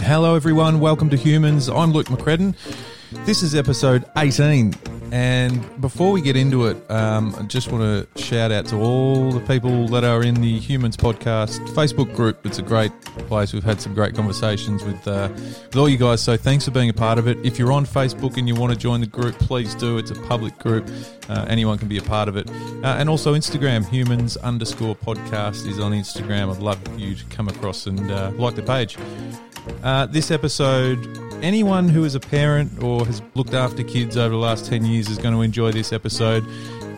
Hello, everyone. Welcome to Humans. I'm Luke McCredden. This is episode 18. And before we get into it, um, I just want to shout out to all the people that are in the Humans Podcast Facebook group. It's a great place. We've had some great conversations with, uh, with all you guys. So thanks for being a part of it. If you're on Facebook and you want to join the group, please do. It's a public group. Uh, anyone can be a part of it. Uh, and also Instagram, humans underscore podcast is on Instagram. I'd love you to come across and uh, like the page. Uh, this episode, anyone who is a parent or has looked after kids over the last 10 years is going to enjoy this episode.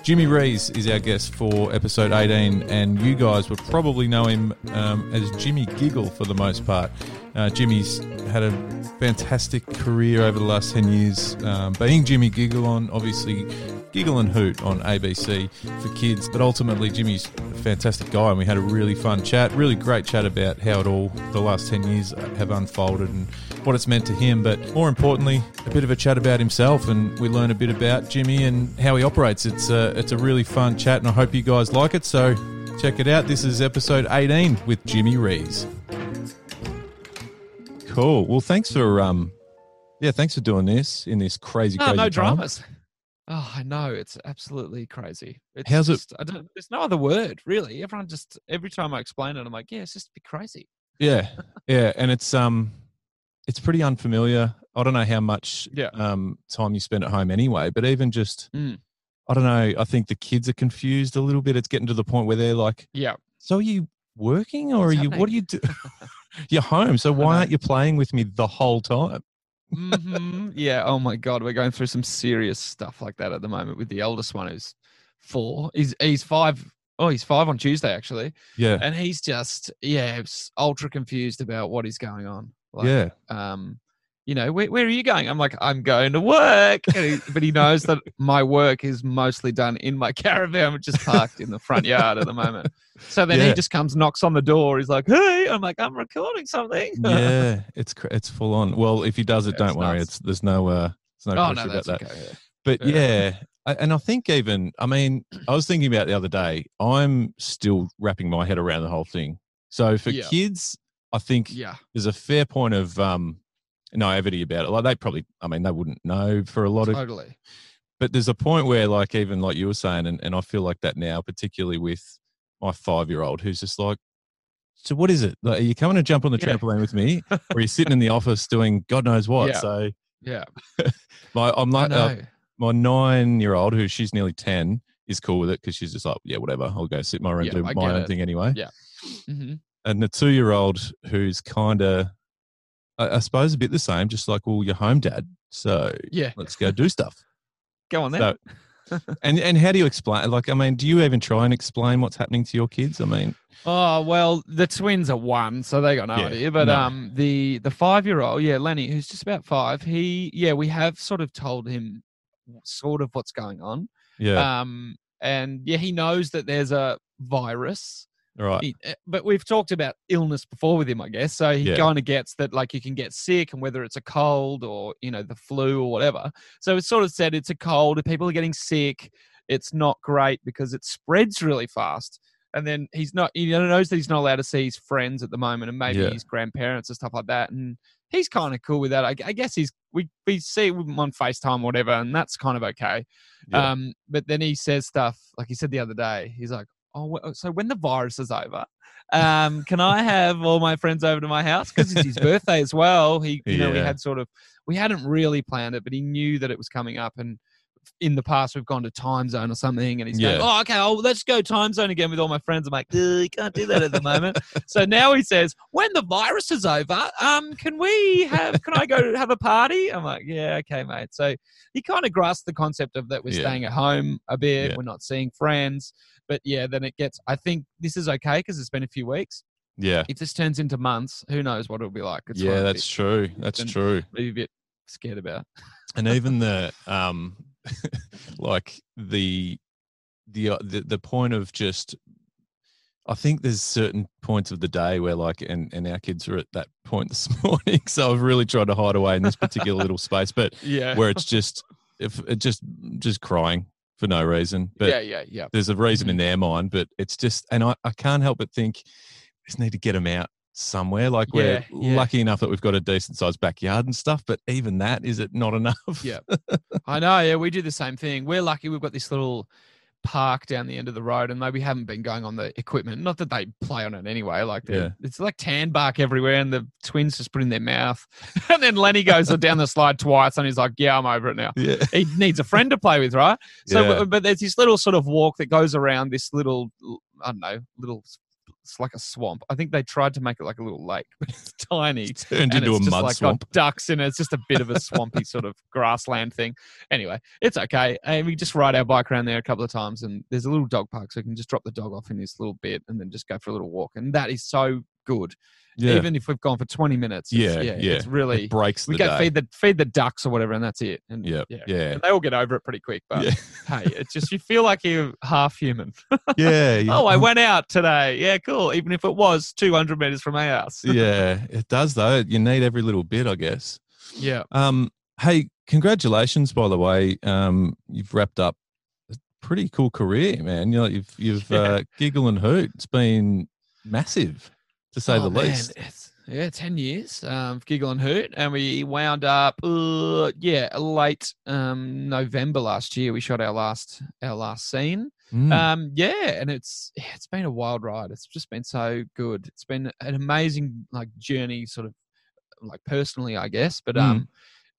Jimmy Rees is our guest for episode 18, and you guys would probably know him um, as Jimmy Giggle for the most part. Uh, Jimmy's had a fantastic career over the last 10 years, um, being Jimmy Giggle on obviously Giggle and Hoot on ABC for kids. But ultimately, Jimmy's a fantastic guy, and we had a really fun chat, really great chat about how it all, the last 10 years, have unfolded and what it's meant to him. But more importantly, a bit of a chat about himself, and we learn a bit about Jimmy and how he operates. It's a, it's a really fun chat, and I hope you guys like it. So check it out. This is episode 18 with Jimmy Rees. Cool. Well, thanks for um, yeah, thanks for doing this in this crazy, No, crazy no time. dramas. Oh, I know it's absolutely crazy. It's How's it- just, I don't. There's no other word really. Everyone just every time I explain it, I'm like, yeah, it's just a bit crazy. Yeah, yeah, and it's um, it's pretty unfamiliar. I don't know how much Yeah. um time you spend at home anyway, but even just Mm. I don't know. I think the kids are confused a little bit. It's getting to the point where they're like, Yeah. "So are you working, or What's are you? What do you do? You're home, so why aren't you playing with me the whole time?" Hmm Yeah. Oh my god, we're going through some serious stuff like that at the moment with the eldest one who's four. He's he's five. Oh, he's five on Tuesday actually, Yeah, and he's just yeah, ultra confused about what is going on. Like, yeah, um, you know, where, where are you going? I'm like, I'm going to work. And he, but he knows that my work is mostly done in my caravan, which is parked in the front yard at the moment. So then Yeah. he just comes, knocks on the door. He's like, hey, I'm like, I'm recording something. yeah. It's it's full on. Well, if he does it, Yeah, don't it's worry. nuts. It's there's no uh, there's no oh, no, about that. okay. yeah. But Yeah. I, and I think even, I mean, I was thinking about the other day, I'm still wrapping my head around the whole thing. So for kids, I think Yeah. there's a fair point of um, naivety about it. Like they probably, I mean, they wouldn't know for a lot of, Totally. but there's a point where, like, even like you were saying, and, and I feel like that now, particularly with my five year old who's just like, so what is it? Like, are you coming to jump on the Yeah. trampoline with me, or are you sitting in the office doing God knows what? Yeah. So Yeah. my, I'm like, uh, my nine year old, who she's nearly 10, is cool with it because she's just like, yeah, whatever. I'll go sit in my room, Yeah, do I my own it. thing anyway. Yeah. hmm And the two year old, who's kind of, I, I suppose, a bit the same, just like, well, you're home, dad. So Yeah. let's go do stuff. Go on then. So, and, and how do you explain? Like, I mean, do you even try and explain what's happening to your kids? I mean, Oh well, the twins are one, so they got no Yeah, idea. But no. um, the the five year old, yeah, Lenny, who's just about five, he yeah, we have sort of told him sort of what's going on. yeah, Um, and yeah, he knows that there's a virus. Right. He- eh, but we've talked about illness before with him, I guess. So he Yeah. kind of gets that, like you can get sick, and whether it's a cold or you know the flu or whatever. So it's sort of said it's a cold. If people are getting sick, it's not great because it spreads really fast. And then he's not, he knows that he's not allowed to see his friends at the moment, and maybe Yeah. his grandparents and stuff like that. And he's kind of cool with that. I, I guess he's we we see him on Facetime or whatever, and that's kind of okay. Yeah. Um, but then he says stuff like he said the other day. He's like, "Oh, so when the virus is over, um, can I have all my friends over to my house because it's his birthday as well?" He, you know, we had sort of we hadn't really planned it, but he knew that it was coming up, and in the past we've gone to Timezone or something, and he's going, "Oh, okay, oh, let's go Timezone again with all my friends." I'm like, "Ugh, "You can't do that at the moment." so now he says, "When the virus is over, um, can we have? Can I go have a party?" I'm like, "Yeah, okay, mate." So he kind of grasped the concept of that we're Yeah. staying at home a bit, Yeah. we're not seeing friends, but yeah, then it gets. I think this is okay because it's been a few weeks. Yeah. If this turns into months, who knows what it'll be like? It's yeah, that's true. That's true. be a bit scared about. and even the um like the the uh, the, the point of just I think there's certain points of the day where like and, and our kids are at that point this morning. So I've really tried to hide away in this particular little space, but Yeah. where it's just if it just just crying for no reason. But yeah, yeah, yeah. there's a reason in their mind, but it's just and I, I can't help but think we just need to get them out somewhere. Like we're Yeah, lucky enough that we've got a decent sized backyard and stuff, but even that is it not enough? Yeah. I know. Yeah, we do the same thing. We're lucky we've got this little park down the end of the road, and maybe haven't been going on the equipment. Not that they play on it anyway. Like, Yeah. it's like tan bark everywhere, and the twins just put in their mouth. and then Lenny goes down the slide twice, and he's like, "Yeah, I'm over it now." Yeah. He needs a friend to play with, right? So, but there's this little sort of walk that goes around this little, I don't know, little. It's like a swamp. I think they tried to make it like a little lake, but it's tiny It's turned into a just mud like swamp. got ducks in it. It's just a bit of a swampy sort of grassland thing. Anyway, it's okay. And we just ride our bike around there a couple of times, and there's a little dog park, so we can just drop the dog off in this little bit, and then just go for a little walk, and that is so good. Yeah. Even if we've gone for 20 minutes, Yeah, yeah, yeah. it's really. it breaks We the go day. feed the feed the ducks or whatever, and that's it. And Yep, yeah, yeah. and they all get over it pretty quick. But Yeah. hey, it's just you feel like you're half human. yeah, yeah. oh, I went out today. Yeah, cool. Even if it was 200 meters from our house. yeah, it does though. You need every little bit, I guess. yeah. Um, hey, congratulations, by the way. Um, you've wrapped up a pretty cool career, man. You know, you've you've Yeah. uh, giggle and hoot. It's been massive, to say Oh, the man, least. it's- yeah, ten years. Um, Giggle and Hoot, and we wound up. Uh, yeah, late um, November last year. We shot our last our last scene. Mm, Um, yeah, and it's it's been a wild ride. It's just been so good. It's been an amazing like journey, sort of like personally, I guess. But Mm. um,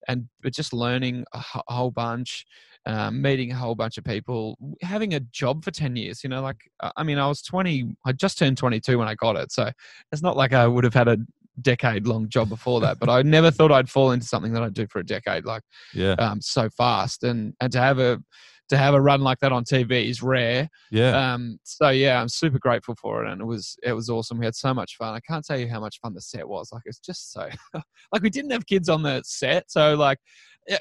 and but just learning a, whole bunch. Um, meeting a whole bunch of people, having a job for 10 years, you know, like, uh, I mean, I was 20, I just turned 22 when I got it. So it's not like I would have had a decade long job before that, but I never thought I'd fall into something that I'd do for a decade, like, yeah, um, so fast. And, and to have a, to have a run like that on TV is rare. yeah, Um, so yeah, I'm super grateful for it, and it was it was awesome. We had so much fun. I can't tell you how much fun the set was. Like it's just so like we didn't have kids on the set, so like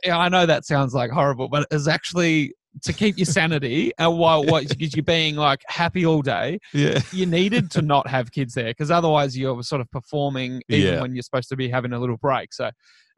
yeah, I know that sounds like horrible, but it's actually to keep your sanity and while what because you're being like happy all day, yeah, you needed to not have kids there because otherwise you're sort of performing even Yeah. when you're supposed to be having a little break. So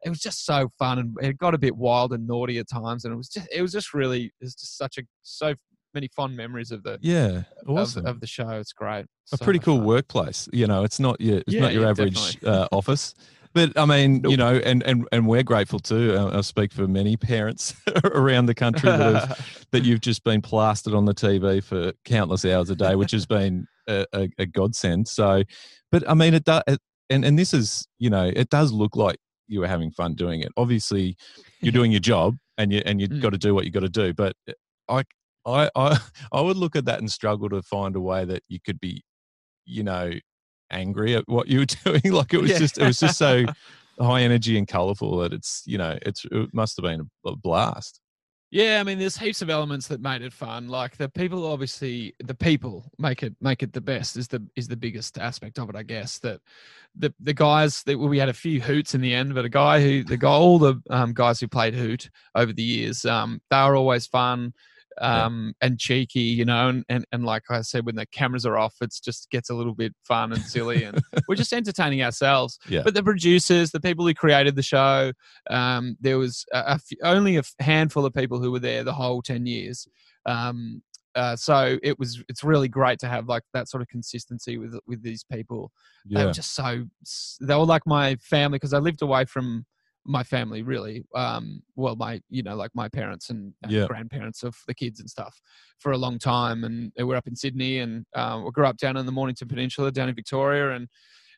it was just so fun and it got a bit wild and naughty at times, and it was just it was just really it's just such a so many fond memories of the yeah. of, Awesome. of the show. It's great. a So pretty cool fun. workplace. You know, it's not your it's Yeah, not your yeah, average uh, office. But I mean, you know, and and and we're grateful too. Uh, I speak for many parents around the country that have that you've just been plastered on the TV for countless hours a day, which has been a, a, a godsend. So, but I mean, it does, and and this is, you know, it does look like you were having fun doing it. Obviously, you're doing your job, and you and you've Mm. got to do what you got to do. But I, I, I, I would look at that and struggle to find a way that you could be, you know, angry at what you were doing. Like it was Yeah. just, it was just so high energy and colorful that it's, you know, it's it must have been a, blast. Yeah, I mean, there's heaps of elements that made it fun. Like the people, obviously, the people make it make it the best. Is the is the biggest aspect of it, I guess. That the the guys that we had a few hoots in the end, but a guy who the guy, all the um, guys who played hoot over the years, um, they were always fun. Yeah. Um, and cheeky, you know, and, and and like I said, when the cameras are off, it's just gets a little bit fun and silly, and we're just entertaining ourselves. Yeah. But the producers, the people who created the show, um, there was a, a few, only a f- handful of people who were there the whole 10 years um, uh, so it was it's really great to have like that sort of consistency with with these people they were just so they were like my family because i lived away from my family really um well my you know like my parents and, and Yeah. grandparents of the kids and stuff for a long time and they were up in sydney and um, we grew up down in the mornington peninsula down in victoria and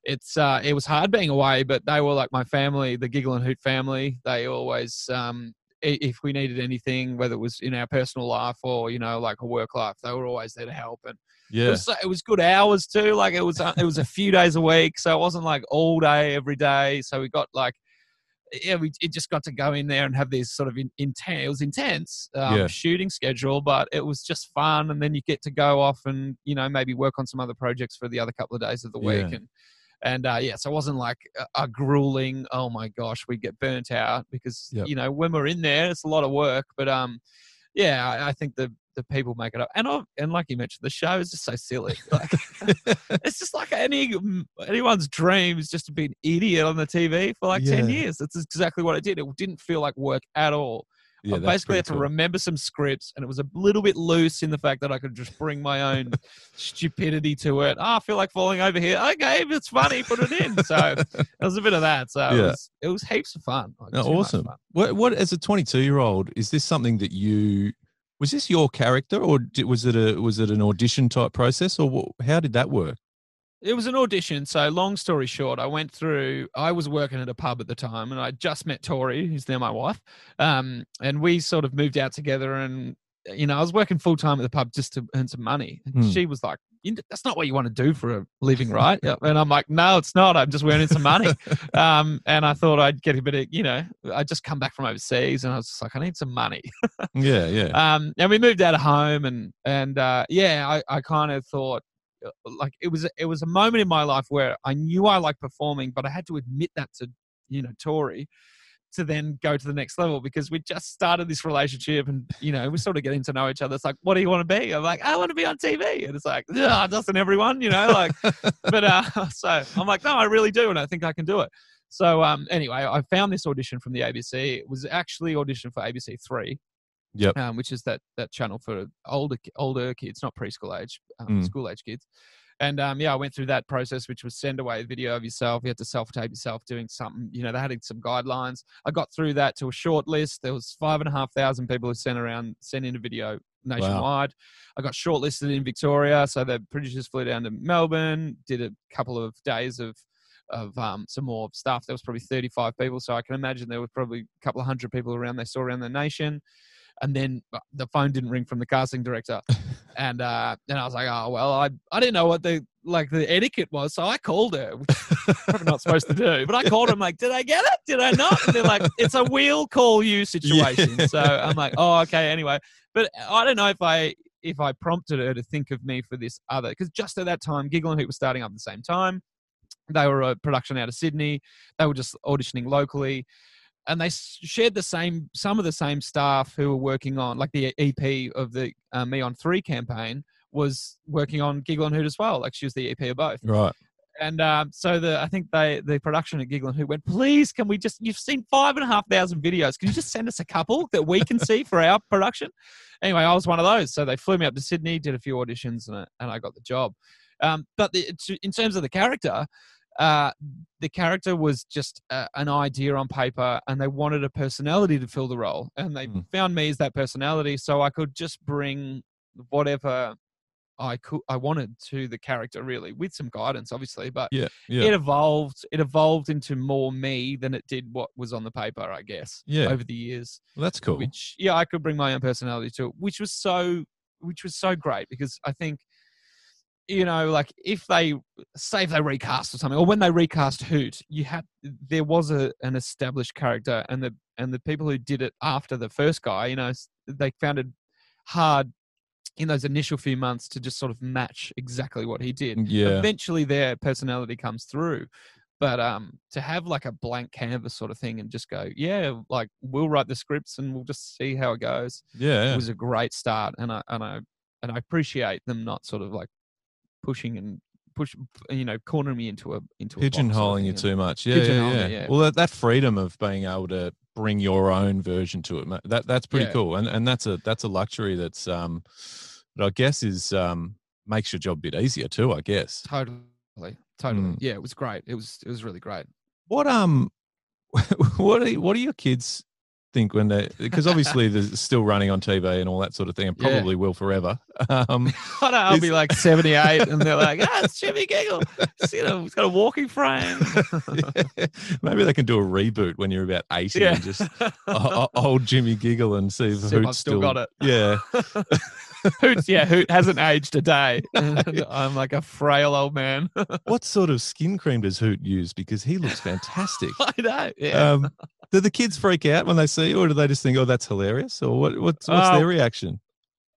it's uh, it was hard being away, but they were like my family, the Giggle and Hoot family. They always, um, if we needed anything, whether it was in our personal life or you know like a work life, they were always there to help. And it Yeah. was it was good hours too. Like it was uh, it was a few days a week, so it wasn't like all day every day. So we got like. Yeah, we it just got to go in there and have these sort of in, intense. It was intense um, Yeah. shooting schedule, but it was just fun. And then you get to go off and you know maybe work on some other projects for the other couple of days of the week. Yeah. And and uh, yeah, so it wasn't like a, a grueling. Oh my gosh, we get burnt out because Yep. you know when we're in there, it's a lot of work. But um, yeah, I, I think the the people make it up. And I, and like you mentioned, the show is just so silly. Like it's just like any anyone's dream is just to be an idiot on the TV for like ten years. That's exactly what I did. It didn't feel like work at all. Yeah, I basically had to cool. remember some scripts, and it was a little bit loose in the fact that I could just bring my own stupidity to it. Oh, I feel like falling over here. Okay, if it's funny, put it in. So it was a bit of that. So it, was, it was heaps of fun. Like, oh, No, awesome. fun. What, what, as a 22 year old, is this something that you, was this your character or di- was it a, was it an audition type process or how did that work? It was an audition. So, long story short, I went through. I was working at a pub at the time, and I just met Tori, who's now my wife. Um, and we sort of moved out together. And you know, I was working full time at the pub just to earn some money. And Hmm. she was like, "You- "That's not what you want to do for a living, right?" And I'm like, "No, it's not. I'm just earning some money." um, and I thought I'd get a bit of, you know, I just come back from overseas, and I was just like, "I need some money." yeah, yeah. um, and we moved out of home, and and uh, yeah, I, I kind of thought uh, like it was it was a moment in my life where I knew I liked performing, but I had to admit that to you know Tori to then go to the next level because we just started this relationship and you know we're sort of getting to know each other. It's like, what do you want to be? I'm like, I want to be on TV, and it's like, yeah, doesn't everyone, you know? Like, but uh, so I'm like, no, I really do, and I think I can do it. So um, anyway, I found this audition from the ABC. It was actually audition for ABC Three, Yep. um, which is that that channel for older older kids, not preschool age, um, Mm. school age kids. And um, yeah, I went through that process, which was send away a video of yourself. You had to self tape yourself doing something. You know, they had some guidelines. I got through that to a short list. There was five and a half thousand people who sent around sent in a video nationwide. I got shortlisted in Victoria, so the producers flew down to Melbourne, did a couple of days of of um, some more stuff. There was probably 35 people, so I can imagine there were probably a couple of hundred people around they saw around the nation. And then uh, the phone didn't ring from the casting director, and uh, then I was like, oh well, I I didn't know what the like the etiquette was, so I called her, which probably not supposed to do, but I called her. I'm like, did I get it? Did I not? And they're like, it's a we'll call you situation. So I'm like, oh okay, anyway. But I don't know if I if I prompted her to think of me for this other because just at that time, Giggle and Hoot was starting up at the same time. They were a production out of Sydney. They were just auditioning locally, and they shared the same some of the same staff who were working on like the EP of the uh, Me on Three campaign was working on Giggle and Hoot as well. Like she was the EP of both Right. and um, so the I think they the production at Giggle and Hoot went, please, can we just? You've seen five and a half thousand videos. Can you just send us a couple that we can see for our production? Anyway, I was one of those. So they flew me up to Sydney, did a few auditions, and I, and I got the job. Um, but the, in terms of the character, uh, the character was just uh, an idea on paper, and they wanted a personality to fill the role, and they Mm. found me as that personality, so I could just bring whatever I could I wanted to the character really with some guidance obviously but Yeah. Yeah. it evolved it evolved into more me than it did what was on the paper I guess Yeah. over the years Well, that's cool. which yeah I could bring my own personality to it which was so which was so great because I think you know like if they say if they recast or something or when they recast Hoot you had there was a an established character and the and the people who did it after the first guy you know they found it hard in those initial few months to just sort of match exactly what he did yeah. eventually their personality comes through but um to have like a blank canvas sort of thing and just go yeah like we'll write the scripts and we'll just see how it goes Yeah. it was a great start and i and i and i appreciate them not sort of like pushing and push you know cornering me into a into a box sort of pigeonholing you and- too much. Yeah, yeah, yeah. yeah. Well, that, that freedom of being able to bring your own version to it, that that's pretty Yeah. cool, and and that's a that's a luxury that's um, that I guess is um makes your job a bit easier too. I guess. totally totally Mm. yeah it was great it was it was really great What um, what are what do your kids think when they because obviously they're still running on TV and all that sort of thing, and Yeah. probably will forever. Um, I know, I'll be like 78 and they're like, ah, it's Jimmy Giggle. See, you know, he's got a walking frame. maybe they can do a reboot when you're about eighty yeah. and just o- old Jimmy Giggle and see if See Hoot's I've still got it. Yeah. Hoot, yeah, Hoot hasn't aged a day. I'm like a frail old man. what sort of skin cream does Hoot use? Because he looks fantastic. I know. Yeah. Um, do the kids freak out when they see you, or do they just think, "Oh, that's hilarious"? Or what? What's, what's Uh, their reaction?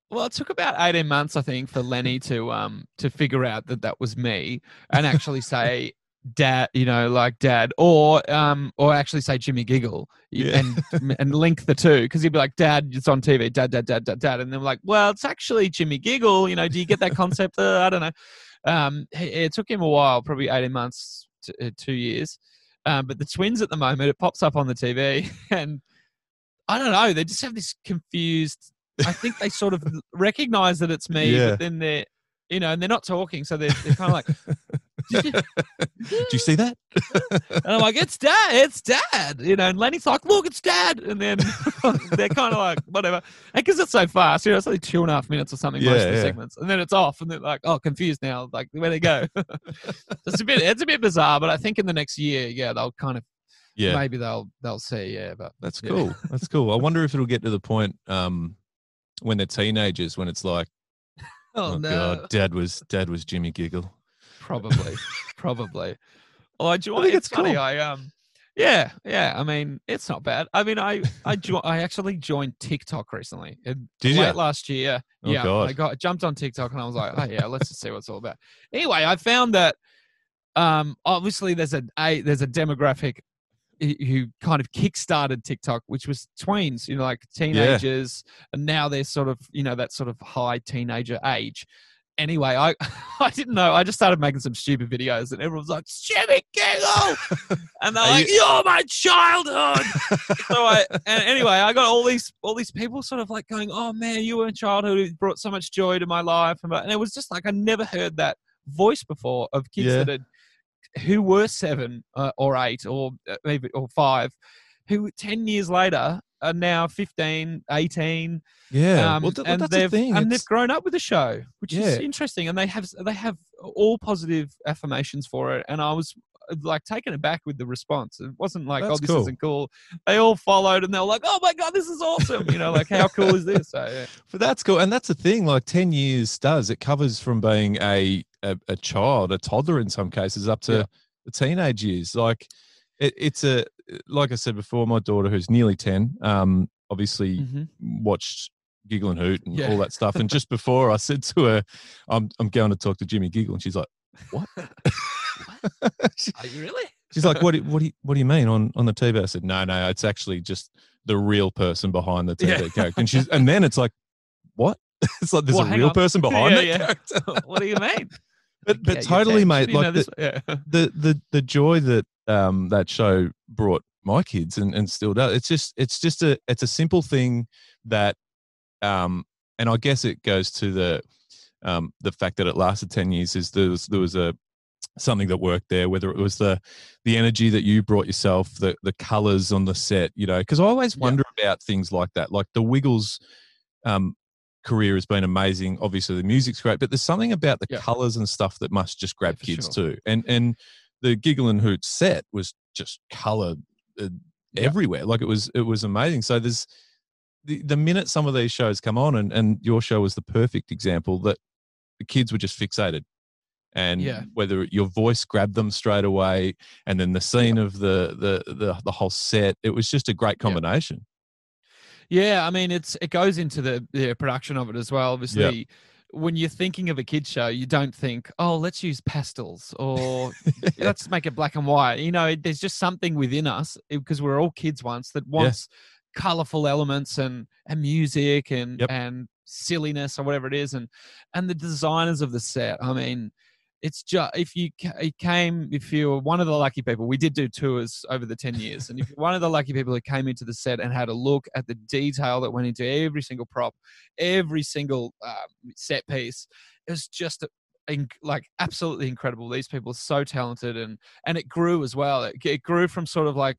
Well, it took about 18 months, I think, for Lenny to um to figure out that that was me and actually say, dad, you know, like dad, or um, or actually say Jimmy Giggle Yeah. and and link the two because he'd be like, Dad, it's on TV, Dad, Dad, Dad, Dad, Dad, and then like, well, it's actually Jimmy Giggle. You know, do you get that concept? uh, I don't know. Um, it, it took him a while, probably eighteen months, to, uh, two years. Um, but the twins at the moment, it pops up on the TV, and I don't know, they just have this confused. I think they sort of recognize that it's me, Yeah. but then they're, you know, and they're not talking, so they're, they're kind of like. Do you see that? And I'm like, it's dad, it's dad, you know. And Lenny's like, look, it's dad. And then they're kind of like, whatever. And because it's so fast, you know, it's only two and a half minutes or something, most of the yeah. segments. And then it's off, and they're like, oh, confused now. Like, where they go? it's a bit, it's a bit bizarre, but I think in the next year, yeah, they'll kind of, Yeah. maybe they'll, they'll see, yeah. But That's Yeah. cool. That's cool. I wonder if it'll get to the point um, when they're teenagers, when it's like, oh, oh, no, god, dad was dad was Jimmy Giggle. Probably, probably. Oh, I joined. think it's it's funny. cool. I um, yeah, yeah. I mean, it's not bad. I mean, I I jo- I actually joined TikTok recently. It, Did late ya? last year. Oh, yeah, God. I got jumped on TikTok and I was like, oh yeah, let's just see what it's all about. Anyway, I found that um, obviously there's a, a there's a demographic who- who kind of kickstarted TikTok, which was tweens, you know, like teenagers, and now they're sort of, you know, that sort of high teenager age. Anyway, I I didn't know. I just started making some stupid videos, and everyone's like, "Jimmy Giggle," and they're Are like, you- "You- "You're my childhood." so I and anyway, I got all these all these people sort of like going, "Oh man, you were in childhood. It brought so much joy to my life," and, and it was just like I never heard that voice before of kids Yeah. that had who were seven uh, or eight or uh, maybe or five, who ten years later are now 15, 18, Yeah. um, well, th- and they've thing. and they've grown up with the show, which is interesting. And they have they have all positive affirmations for it. And I was like taken aback with the response. It wasn't like, That's oh, this cool. isn't cool. They all followed, and they were like, oh my god, this is awesome. You know, like how cool is this? So, yeah. But that's cool, and that's the thing. Like ten years does it covers from being a a, a child, a toddler in some cases, up to Yeah. the teenage years. Like it, it's a like I said before, my daughter who's nearly ten, um, obviously Mhm. watched Giggle and Hoot and Yeah. all that stuff. And just before I said to her, "I'm I'm going to talk to Jimmy Giggle," and she's like, "What?" Are you really? she's like, "What? Do, what do you What do you mean on on the TV?" I said, "No, no, it's actually just the real person behind the TV Yeah. character." And she's and then it's like, "What?" it's like there's Well, a real on. person behind Yeah, that character. what do you mean? But but totally, mate. Didn't you know Like the, the the the joy that um that show brought my kids and and still does. It's just it's just a it's a simple thing that um and I guess it goes to the um the fact that it lasted 10 years is there was there was a something that worked there whether it was the the energy that you brought yourself the the colors on the set you know because i always Yeah. wonder about things like that like the wiggles um career has been amazing obviously the music's great but there's something about the Yeah. colors and stuff that must just grab for kids sure. too and and the giggle and hoot set was just color uh, Yeah. everywhere. Like it was it was amazing. So there's the, the minute some of these shows come on and, and your show was the perfect example that the kids were just fixated. And Yeah. whether your voice grabbed them straight away and then the scene of the, the the the whole set it was just a great combination. Yeah, I mean, it's it goes into the, the production of it as well. Obviously, when you're thinking of a kids show, you don't think, "Oh, let's use pastels" or "Let's make it black and white." You know, there's just something within us eh, because we're all kids once that wants colorful elements and and music and Yep. and silliness or whatever it is, and and the designers of the set. I mean. It's just if you came if you were one of the lucky people. We did do tours over the ten years, and if you're one of the lucky people who came into the set and had a look at the detail that went into every single prop, every single uh, set piece, it was just a- in, like absolutely incredible. These people are so talented, and and it grew as well. It, it grew from sort of like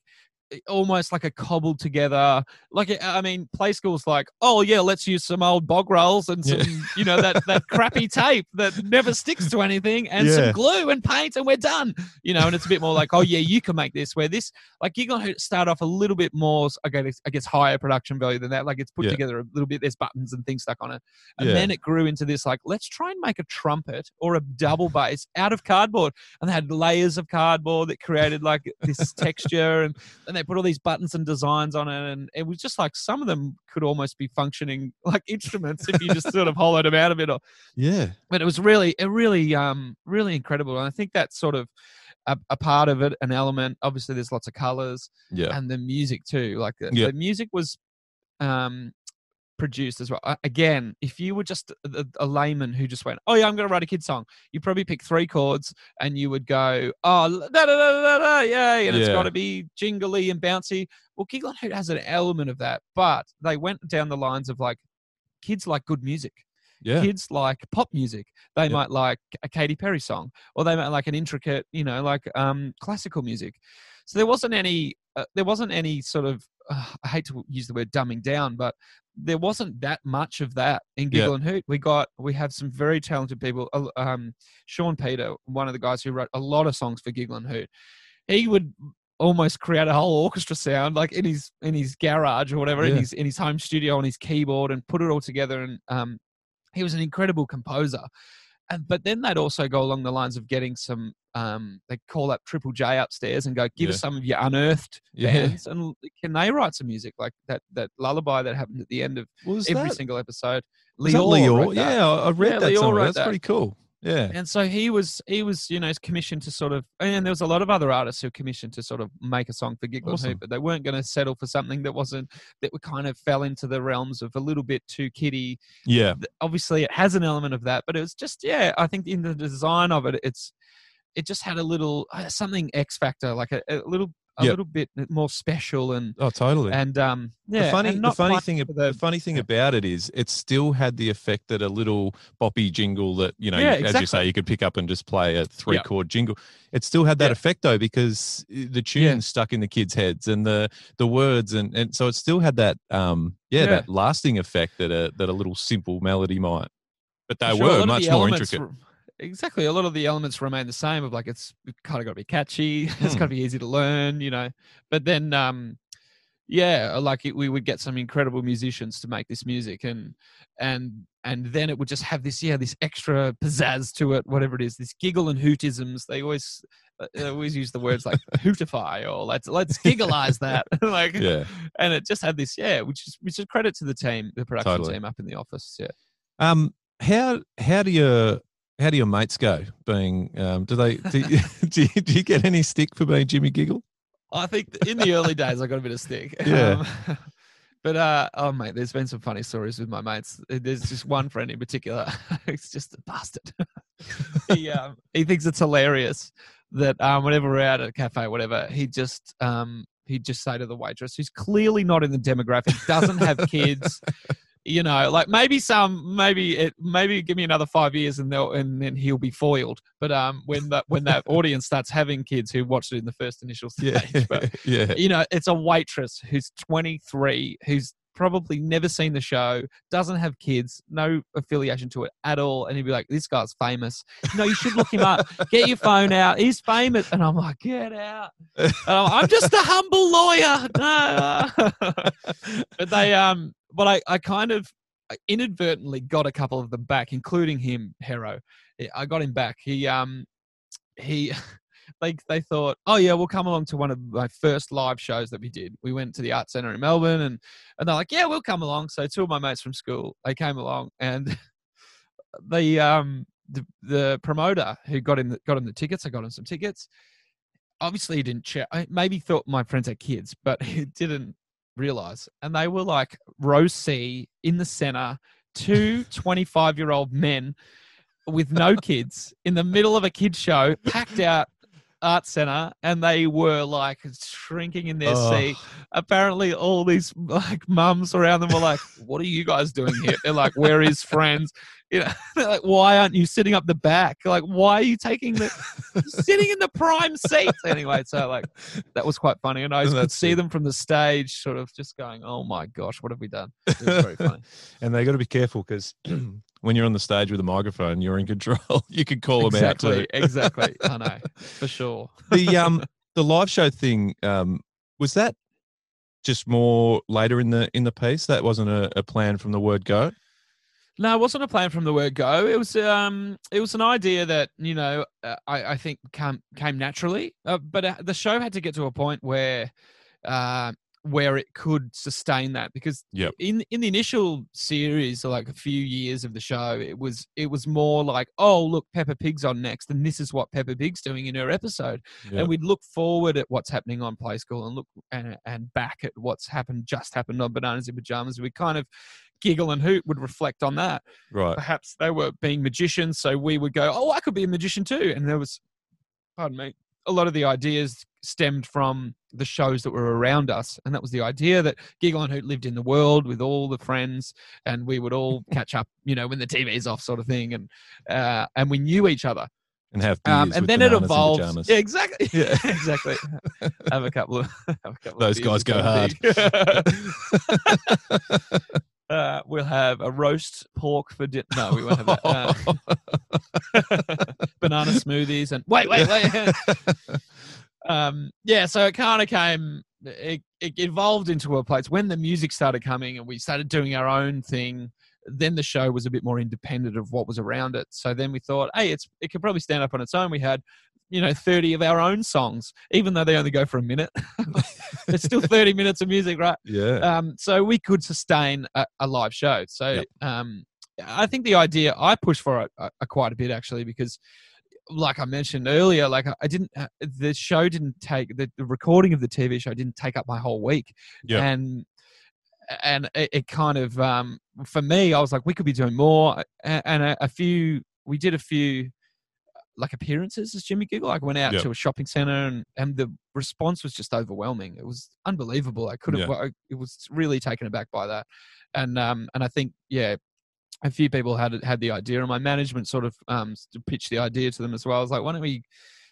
almost like a cobbled together like i mean play school's like oh yeah let's use some old bog rolls and some Yeah. you know that that crappy tape that never sticks to anything and Yeah. some glue and paint and we're done you know and it's a bit more like oh yeah you can make this where this like you're to start off a little bit more i guess i guess higher production value than that like it's put Yeah. together a little bit there's buttons and things stuck on it and then it grew into this like let's try and make a trumpet or a double bass out of cardboard and they had layers of cardboard that created like this texture and and they put all these buttons and designs on it and it was just like some of them could almost be functioning like instruments if you just sort of hollowed them out of it or yeah but it was really it really um really incredible and i think that's sort of a, a part of it, an element. Obviously, there's lots of colors Yeah. and the music too. Like the, Yeah. the music was um, produced as well. Again, if you were just a, a layman who just went, "Oh yeah, I'm going to write a kid song," you probably pick three chords and you would go, "Oh da da da da da, yay!" and it's got to be jingly and bouncy. Well, and Hoot has an element of that, but they went down the lines of like kids like good music Yeah. kids like pop music. They Yeah. might like a Katy Perry song, or they might like an intricate, you know, like um, classical music. So there wasn't any, uh, there wasn't any sort of, uh, I hate to use the word dumbing down, but there wasn't that much of that in Yeah. Giggle and Hoot. We got, we have some very talented people. Um, Sean Peter, one of the guys who wrote a lot of songs for Giggle and Hoot, he would almost create a whole orchestra sound like in his in his garage or whatever in his in his home studio on his keyboard and put it all together and um he was an incredible composer and but then they'd also go along the lines of getting some um they call up triple j upstairs and go give us some of your unearthed Yeah. bands and can they write some music like that that lullaby that happened at the end of Was every that, single episode was that Lior Lior? wrote that. Yeah, I read Yeah, that wrote That's that. pretty cool. Yeah. and so he was he was you know commissioned to sort of and there was a lot of other artists who were commissioned to sort of make a song for Giggle Awesome. Hoot, but they weren't going to settle for something that wasn't that kind of fell into the realms of a little bit too kiddie Yeah. obviously it has an element of that but it was just yeah i think in the design of it it's it just had a little uh, something x factor like a, a little a Yep. little bit more special and Oh, totally. and um yeah the funny, the not funny thing, for the, funny thing about it is, it still had the effect that a little boppy jingle that you know, Yeah, you- as you say, you could pick up and just play a three chord jingle. It still had that Yeah. effect though, because the tune Yeah. stuck in the kids' heads and the the words, and and so it still had that, um, yeah, Yeah. that lasting effect that a that a little simple melody might. But they sure, were much the more intricate. r- exactly. A lot of the elements remain the same of like it's kind of got to be catchy. it's got to Hmm. be easy to learn, you know. But then, um, yeah, like it, we would get some incredible musicians to make this music, and and and then it would just have this yeah this extra pizzazz to it, whatever it is, this giggle and hootisms. They always uh, they always use the words like hootify or let's let's giggleize that, like Yeah. and it just had this yeah, which is which is credit to the team, the production Totally. team up in the office. Yeah. Um, how how do your how do your mates go? Being um, do they do you, do you, do you get any stick for being Jimmy Giggle? I think in the early days I got a bit of stick. Yeah. Um, but uh, oh mate, there's been some funny stories with my mates. There's just one friend in particular. He's just a bastard. he um, he thinks it's hilarious that um, whenever we're out at a cafe, or whatever, he just um, he'd just say to the waitress, who's clearly not in the demographic, doesn't have kids. You know, like maybe some, maybe it, maybe give me another five years and they'll, and then he'll be foiled. But um, when that when that audience starts having kids who watched it in the first initial Yeah, stage, but yeah, you know, it's a waitress who's 23, who's probably never seen the show, doesn't have kids, no affiliation to it at all. And he'd be like, this guy's famous. No, you should look him up. Get your phone out. He's famous. And I'm like, get out. And I'm, I'm just a humble lawyer. No. but they, um, but I, I kind of inadvertently got a couple of them back, including him, Hero. I got him back. He, um, he, they they thought, oh yeah, we'll come along to one of my first live shows that we did. We went to the Art Centre in Melbourne, and and they're like, yeah, we'll come along. So two of my mates from school, they came along, and the um the the promoter who got him got him the tickets, I got him some tickets. Obviously, he didn't check. I maybe thought my friends had kids, but he didn't realize. And they were like row C in the center, two 25 year old men with no kids in the middle of a kids show, packed out art center, and they were like shrinking in their Oh. seat. Apparently, all these like mums around them were like, "What are you guys doing here?" They're like, "We're friends." You know, like, "Why aren't you sitting up the back? Like, why are you taking the sitting in the prime seats?" Anyway, so like that was quite funny, and I could see good. them from the stage, sort of just going, "Oh my gosh, what have we done?" It was very funny. and they got to be careful because when you're on the stage with a microphone, you're in control. You could call them out exactly, too. exactly. I know for sure. the um the live show thing um was that just more later in the in the piece that wasn't a, a plan from the word go No, it wasn't a plan from the word go. It was um, it was an idea that you know uh, I I think came came naturally. Uh, but uh, the show had to get to a point where uh, where it could sustain that because Yep. in in the initial series like a few years of the show it was it was more like oh look Peppa Pig's on next and this is what Peppa Pig's doing in her episode Yep. and we'd look forward at what's happening on Play School and look and, and back at what's happened just happened on Bananas in Pajamas we kind of giggle and hoot would reflect on that. Right. perhaps they were being magicians so we would go oh I could be a magician too. And there was pardon me a lot of the ideas stemmed from the shows that were around us and that was the idea that Giggle and Hoot lived in the world with all the friends and we would all catch up you know when the TV's off sort of thing and uh, and we knew each other. And have beers um, and then it evolved yeah exactly. Yeah. exactly. Have a couple of have a couple Those of guys go Pig. Uh, we'll have a roast pork for dinner no we won't have that. Uh, banana smoothies and wait wait wait. Um yeah so it kind of came it, it evolved into a place. When the music started coming and we started doing our own thing then the show was a bit more independent of what was around it. So then we thought hey it's it could probably stand up on its own. We had you know 30 of our own songs even though they only go for a minute it's still 30 minutes of music right yeah. um, so we could sustain a, a live show. So Yep. um, I think the idea I push for it uh, uh, quite a bit actually because, like I mentioned earlier, like I- I didn't uh, the show didn't take the, the recording of the TV show didn't take up my whole week, Yep. and and it, it kind of um, for me I was like we could be doing more, and, and a, a few we did a few like appearances as Jimmy Giggle. Like went out Yep. to a shopping center and and the response was just overwhelming. It was unbelievable. I could have, Yeah. I, it was really taken aback by that, and um and I think yeah. A few people had had the idea, and my management sort of um, pitched the idea to them as well. I was like, "Why don't we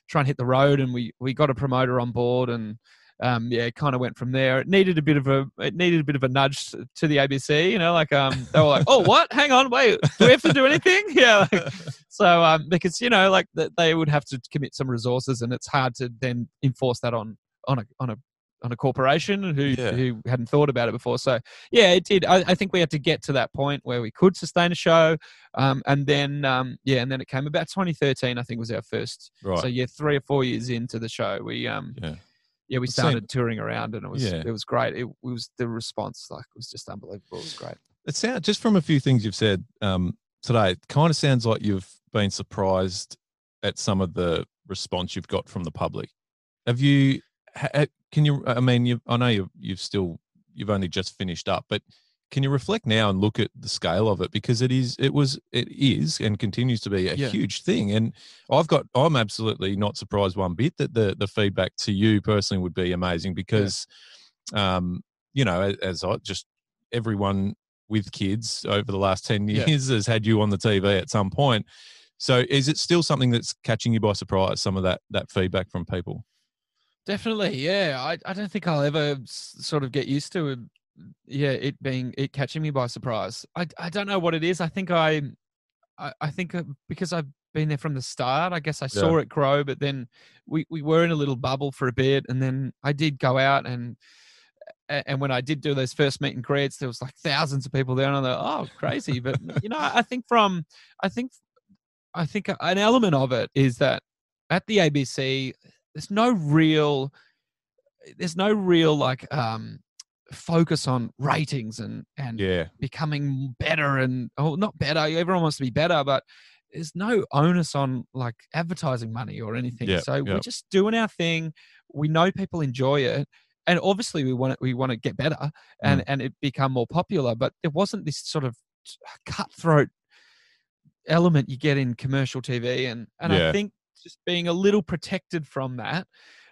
try and hit the road?" And we we got a promoter on board, and um, yeah, it kind of went from there. It needed a bit of a it needed a bit of a nudge to- the ABC, you know, like um, they were like, "Oh, what? Hang on, wait, do we have to do anything?" Yeah, like, so um, because you know, like th- they would have to commit some resources, and it's hard to then enforce that on on a on a on a corporation who Yeah. who hadn't thought about it before. So yeah, it did. I, I think we had to get to that point where we could sustain a show, um, and then um, yeah, and then it came about 2013. I think was our first. right. So yeah, three or four years into the show, we um yeah. Yeah we It seemed- started touring around, and it was Yeah. it was great. It, was the response like was just unbelievable. It was great. It sounds just from a few things you've said um, today. It kind of sounds like you've been surprised at some of the response you've got from the public. Have you? Ha- can you? I mean, you. I know you. You've still. You've only just finished up, but can you reflect now and look at the scale of it because it is. It was. It is and continues to be a Yeah. huge thing. And I've got. I'm absolutely not surprised one bit that the the feedback to you personally would be amazing because, um, you know, as, I just everyone with kids over the last 10 Yeah. years has had you on the TV at some point. So is it still something that's catching you by surprise, some of that that feedback from people? Definitely, yeah. I, I don't think I'll ever s- sort of get used to it. Yeah, it being it catching me by surprise. I, I don't know what it is. I think I, I, I think uh, because I've been there from the start. I guess I saw it grow, but then we we were in a little bubble for a bit, and then I did go out and. And when I did do those first meet and greets, there was like thousands of people there, and I'm like, "Oh, crazy!" But you know, I think from, I think, I think an element of it is that at the ABC, there's no real there's no real like um focus on ratings and and Yeah. becoming better and oh not better everyone wants to be better but there's no onus on like advertising money or anything. Yep, so we're just doing our thing. We know people enjoy it. And obviously we want it we want to get better and mm. and it become more popular but there wasn't this sort of cutthroat element you get in commercial tv and and Yeah. i think just being a little protected from that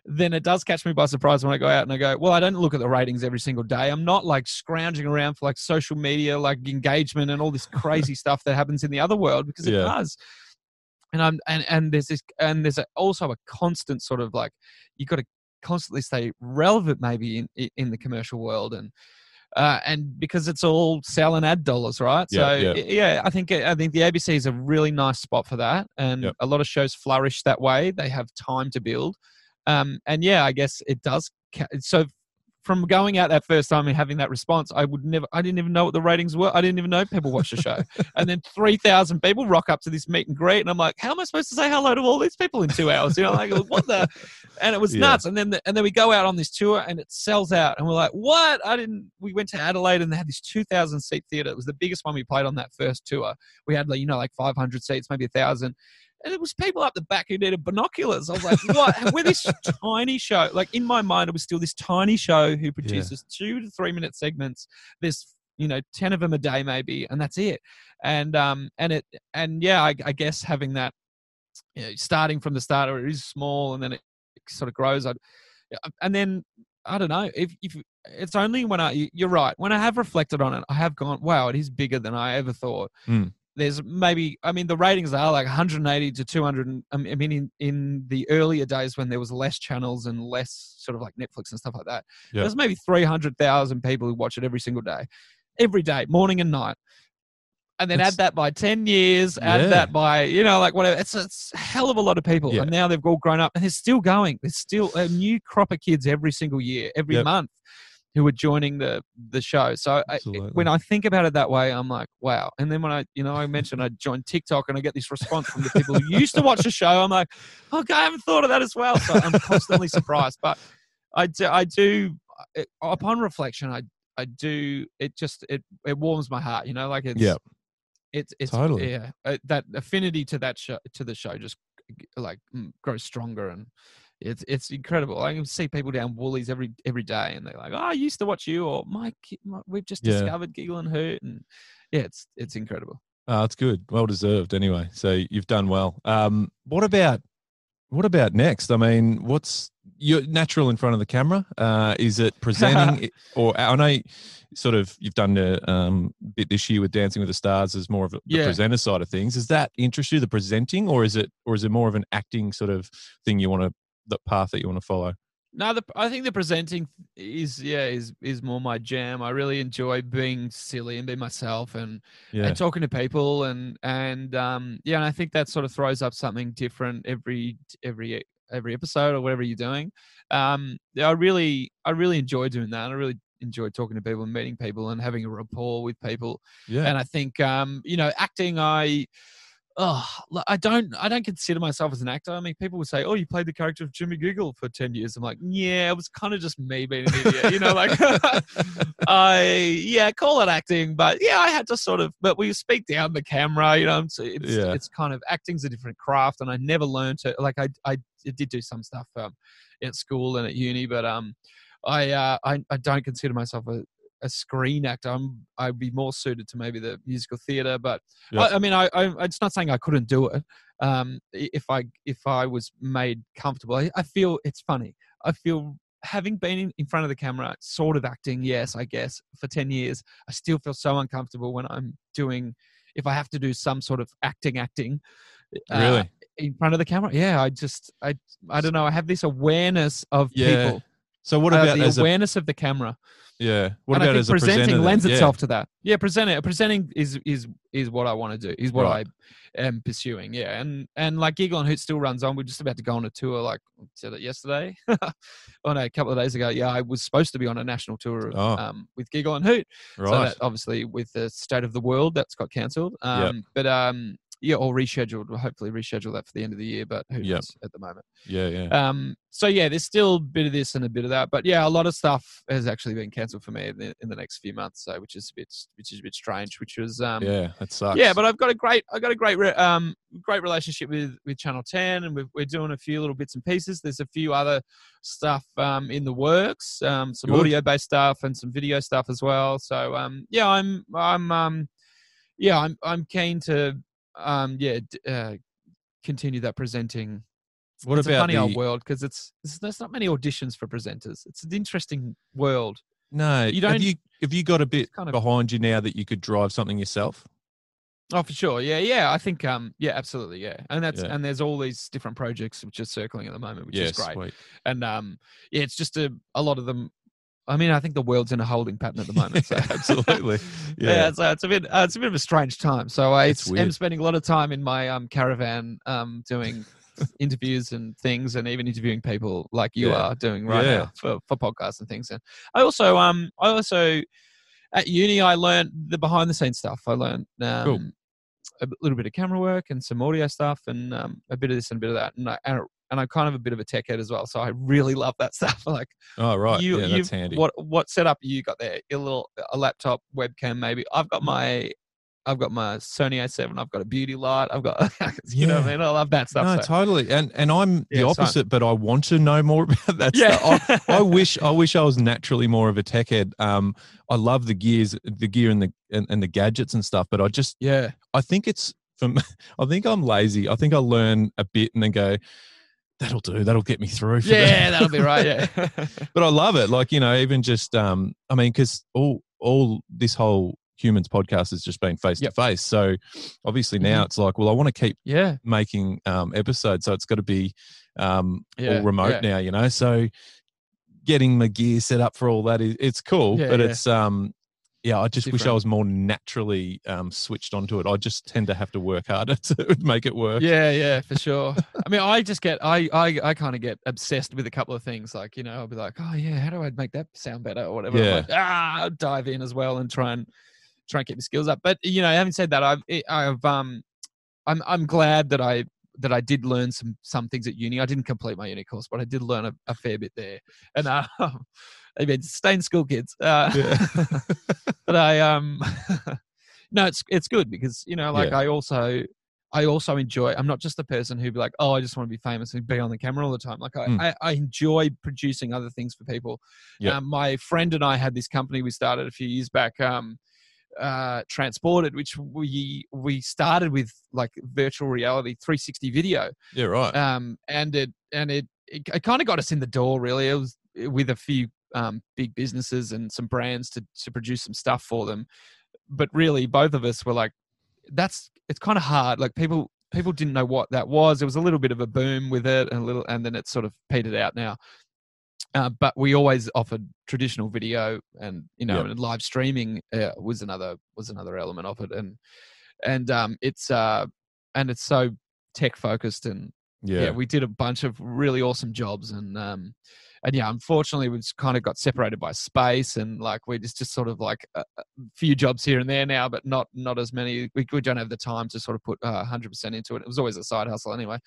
then it does catch me by surprise when I go out and I go, well, I don't look at the ratings every single day. I'm not like scrounging around for like social media, like engagement and all this crazy stuff that happens in the other world because it Yeah. does. And I'm and and there's this and there's a, also a constant sort of like you've got to constantly stay relevant maybe in in- the commercial world and. Uh, and because it's all selling ad dollars, right? Yeah, so yeah. yeah, I think I think the ABC is a really nice spot for that, and Yep. a lot of shows flourish that way. They have time to build, um, and yeah, I guess it does. Ca- so from going out that first time and having that response, I would never, I didn't even know what the ratings were. I didn't even know people watched the show. and then 3,000 people rock up to this meet and greet. And I'm like, how am I supposed to say hello to all these people in two hours? You know, like, what the? And it was Yeah. nuts. And then, the, and then we go out on this tour and it sells out. And we're like, what? I didn't, we went to Adelaide and they had this 2,000 seat theater. It was the biggest one we played on that first tour. We had, like, you know, like 500 seats, maybe a thousand. And it was people up the back who needed binoculars. I was like, what? We're this tiny show. Like in my mind, it was still this tiny show who produces two to three minute segments. There's, you know, 10 of them a day maybe, and that's it. And, um, and it, and yeah, I, I guess having that, you know, starting from the start, or it is small and then it sort of grows. I, and then I don't know if, if it's only when I, you- you're right. When I have reflected on it, I have gone, wow, it is bigger than I ever thought. Mm. There's maybe, I mean, the ratings are like 180 to 200. I mean, in, in the earlier days when there was less channels and less sort of like Netflix and stuff like that, Yeah. there's maybe 300,000 people who watch it every single day, every day, morning and night. And then That's- add that by 10 years, add Yeah. that by, you know, like whatever. It's, it's a hell of a lot of people. Yeah. And now they've all grown up and they're still going. There's still a new crop of kids every single year, every Yep. month who are joining the the show. So I, when I think about it that way, I'm like, wow. And then when I, you know, I mentioned I joined TikTok and I get this response from the people who used to watch the show. I'm like, okay, I haven't thought of that as well. So I'm constantly surprised. But I do, I do upon reflection, I I do. It just it it warms my heart. You know, like it's Yep. It's it's Totally. yeah. uh, That affinity to that show to the show just like mm, grows stronger and. It's it's incredible. I can see people down Woolies every every day, and they're like, "Oh, I used to watch you," or "My, ki- my we've just Yeah. discovered Giggle and Hoot," and yeah, it's it's incredible. Oh, it's good. Well deserved anyway. So you've done well. Um, what about what about next? I mean, what's you're natural in front of the camera? Uh, is it presenting or I know sort of you've done a um, bit this year with Dancing with the Stars as more of a, the Yeah. presenter side of things. Does that interest you, the presenting, or is it or is it more of an acting sort of thing you want to the path that you want to follow? No, the, I think the presenting is yeah is is more my jam. I really enjoy being silly and being myself and Yeah. and talking to people and and um yeah and i think that sort of throws up something different every every every episode or whatever you're doing um yeah, i really i really enjoy doing that i really enjoy talking to people and meeting people and having a rapport with people Yeah. and i think um you know acting i Oh, I don't. I don't consider myself as an actor. I mean, people would say, "Oh, you played the character of Jimmy Giggle for ten years." I'm like, "Yeah, it was kind of just me being an idiot." You know, like I yeah, call it acting, but yeah, I had to sort of. But we speak down the camera, you know. So it's Yeah. it's kind of acting's a different craft, and I never learned to like I I did do some stuff um, at school and at uni, but um, I uh, I I don't consider myself a a screen actor. I'm I'd be more suited to maybe the musical theater, but Yeah. I, I mean I, I it's not saying I couldn't do it. Um, if I if I was made comfortable, I, I feel it's funny. I feel having been in, in front of the camera, sort of acting, yes, I guess, for 10 years, I still feel so uncomfortable when I'm doing, if I have to do some sort of acting, acting. uh, in front of the camera. Yeah, I just, I, I don't know. I have this awareness of Yeah. people, So what uh, about the as a awareness of the camera. yeah? What and I about think as a presenting presenter? then? lends Yeah. itself to that. Yeah, presenting, presenting is is is what I want to do. Is what Right. I am pursuing. Yeah, and and like Giggle and Hoot still runs on. We're just about to go on a tour. Like said it yesterday. oh no, a couple of days ago. Yeah, I was supposed to be on a national tour of, Oh. um, with Giggle and Hoot. Right. So that obviously with the state of the world, that's got cancelled. Um, But um, yeah, or rescheduled. We'll hopefully reschedule that for the end of the year. But who Yep. knows at the moment. yeah, yeah. Um, so yeah, there's still a bit of this and a bit of that, but yeah, a lot of stuff has actually been cancelled for me in the, in the next few months, so which is a bit which is a bit strange. Which was um, yeah, that sucks. yeah, but I've got a great I got a great re- um great relationship with with Channel Ten, and we've, we're doing a few little bits and pieces. There's a few other stuff um in the works, um some audio based stuff and some video stuff as well. So um yeah, I'm I'm um yeah I'm I'm keen to um yeah uh, continue that presenting what it's a about funny the, old world because it's, it's there's not many auditions for presenters. It's an interesting world. No, You don't- you have you got a bit kind of- behind you now that you could drive something yourself? Oh, for sure. Yeah, yeah. I think um yeah, absolutely. Yeah, and that's Yeah. and there's all these different projects which are circling at the moment, which yeah, is great. sweet. And um yeah, it's just a a lot of them. I mean, I think the world's in a holding pattern at the moment. So. Absolutely. yeah, Yeah. so it's a bit uh, it's a bit of a strange time. So I It's am spending a lot of time in my um caravan um doing interviews and things, and even interviewing people like you Yeah. are doing right Yeah. now for, for podcasts and things. And I also, um, I also at uni I learned the behind the scenes stuff. I learned um, Cool. a little bit of camera work and some audio stuff, and um, a bit of this and a bit of that. And I, and I'm kind of a bit of a tech head as well, so I really love that stuff. Like Oh right, you, yeah, that's handy. what what setup you got there? A little a laptop webcam, maybe. I've Mm. got my I've got my Sony A7. I've got a beauty light. I've got you know what I mean. I love that stuff. no, so- totally. And and I'm the Yeah, fun. opposite, but I want to know more about that stuff. yeah. I wish I wish I was naturally more of a tech head. Um, I love the gears, the gear and the and, and the gadgets and stuff, but I just yeah. I think it's from I think I'm lazy. I think I learn a bit and then go, that'll do. That'll get me through. Yeah, that'll be right. Yeah. but I love it. Like you know, even just um, I mean, because all all this whole humans podcast has just been face to face. So obviously now Mhm. it's like, well, I want to keep yeah. making um episodes, so it's got to be um Yeah, all remote yeah. now. You know, so getting my gear set up for all that is it's cool, Yeah, but it's um. Yeah, I just wish I was more naturally um, switched onto it. I just tend to have to work harder to make it work. Yeah, yeah, for sure. I mean, I just get, I, I, I kind of get obsessed with a couple of things. Like, you know, I'll be like, oh yeah, how do I make that sound better or whatever. Yeah. like, ah, I'll dive in as well and try and try and keep the skills up. But you know, having said that, I've, I've, um, I'm, I'm glad that I that I did learn some some things at uni. I didn't complete my uni course, but I did learn a, a fair bit there. And uh, I mean, stay in school, kids. Uh, Yeah. but I um no it's it's good because you know like Yeah. I also I also enjoy I'm not just the person who'd be like oh I just want to be famous and be on the camera all the time like I Mm. I, I enjoy producing other things for people Yep. um, my friend and I had this company we started a few years back um uh transported which we we started with like virtual reality 360 video yeah, right. um, and it and it it, it kind of got us in the door. Really, it was with a few um, big businesses and some brands to to produce some stuff for them. But really, both of us were like, "That's it's kind of hard." Like people people didn't know what that was. There was a little bit of a boom with it, and a little, and then it sort of petered out now. Uh, but we always offered traditional video, and you know, Yep. and live streaming uh, was another was another element of it, and and um, it's uh, and it's so tech focused and yeah. yeah. we did a bunch of really awesome jobs and um and yeah unfortunately we just kind of got separated by space and like we just just sort of like a, a few jobs here and there now but not not as many we, we don't have the time to sort of put uh, 100% into it it was always a side hustle anyway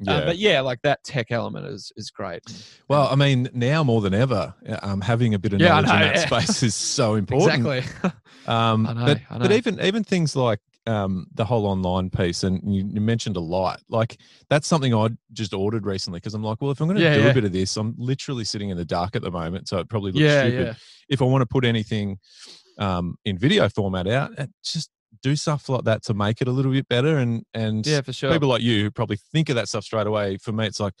yeah. Uh, but yeah like that tech element is is great Well, I mean, now more than ever, uh, um, having a bit of Yeah, knowledge in that yeah. space is so important. exactly Um, I know, but but even even things like um, the whole online piece, and you, you mentioned a light. Like that's something I just ordered recently because I'm like, well, if I'm going to Yeah, do yeah. a bit of this, I'm literally sitting in the dark at the moment, so it probably looks yeah stupid. yeah If I want to put anything um, in video format out, just do stuff like that to make it a little bit better. And and yeah for sure people like you who probably think of that stuff straight away. For me, it's like,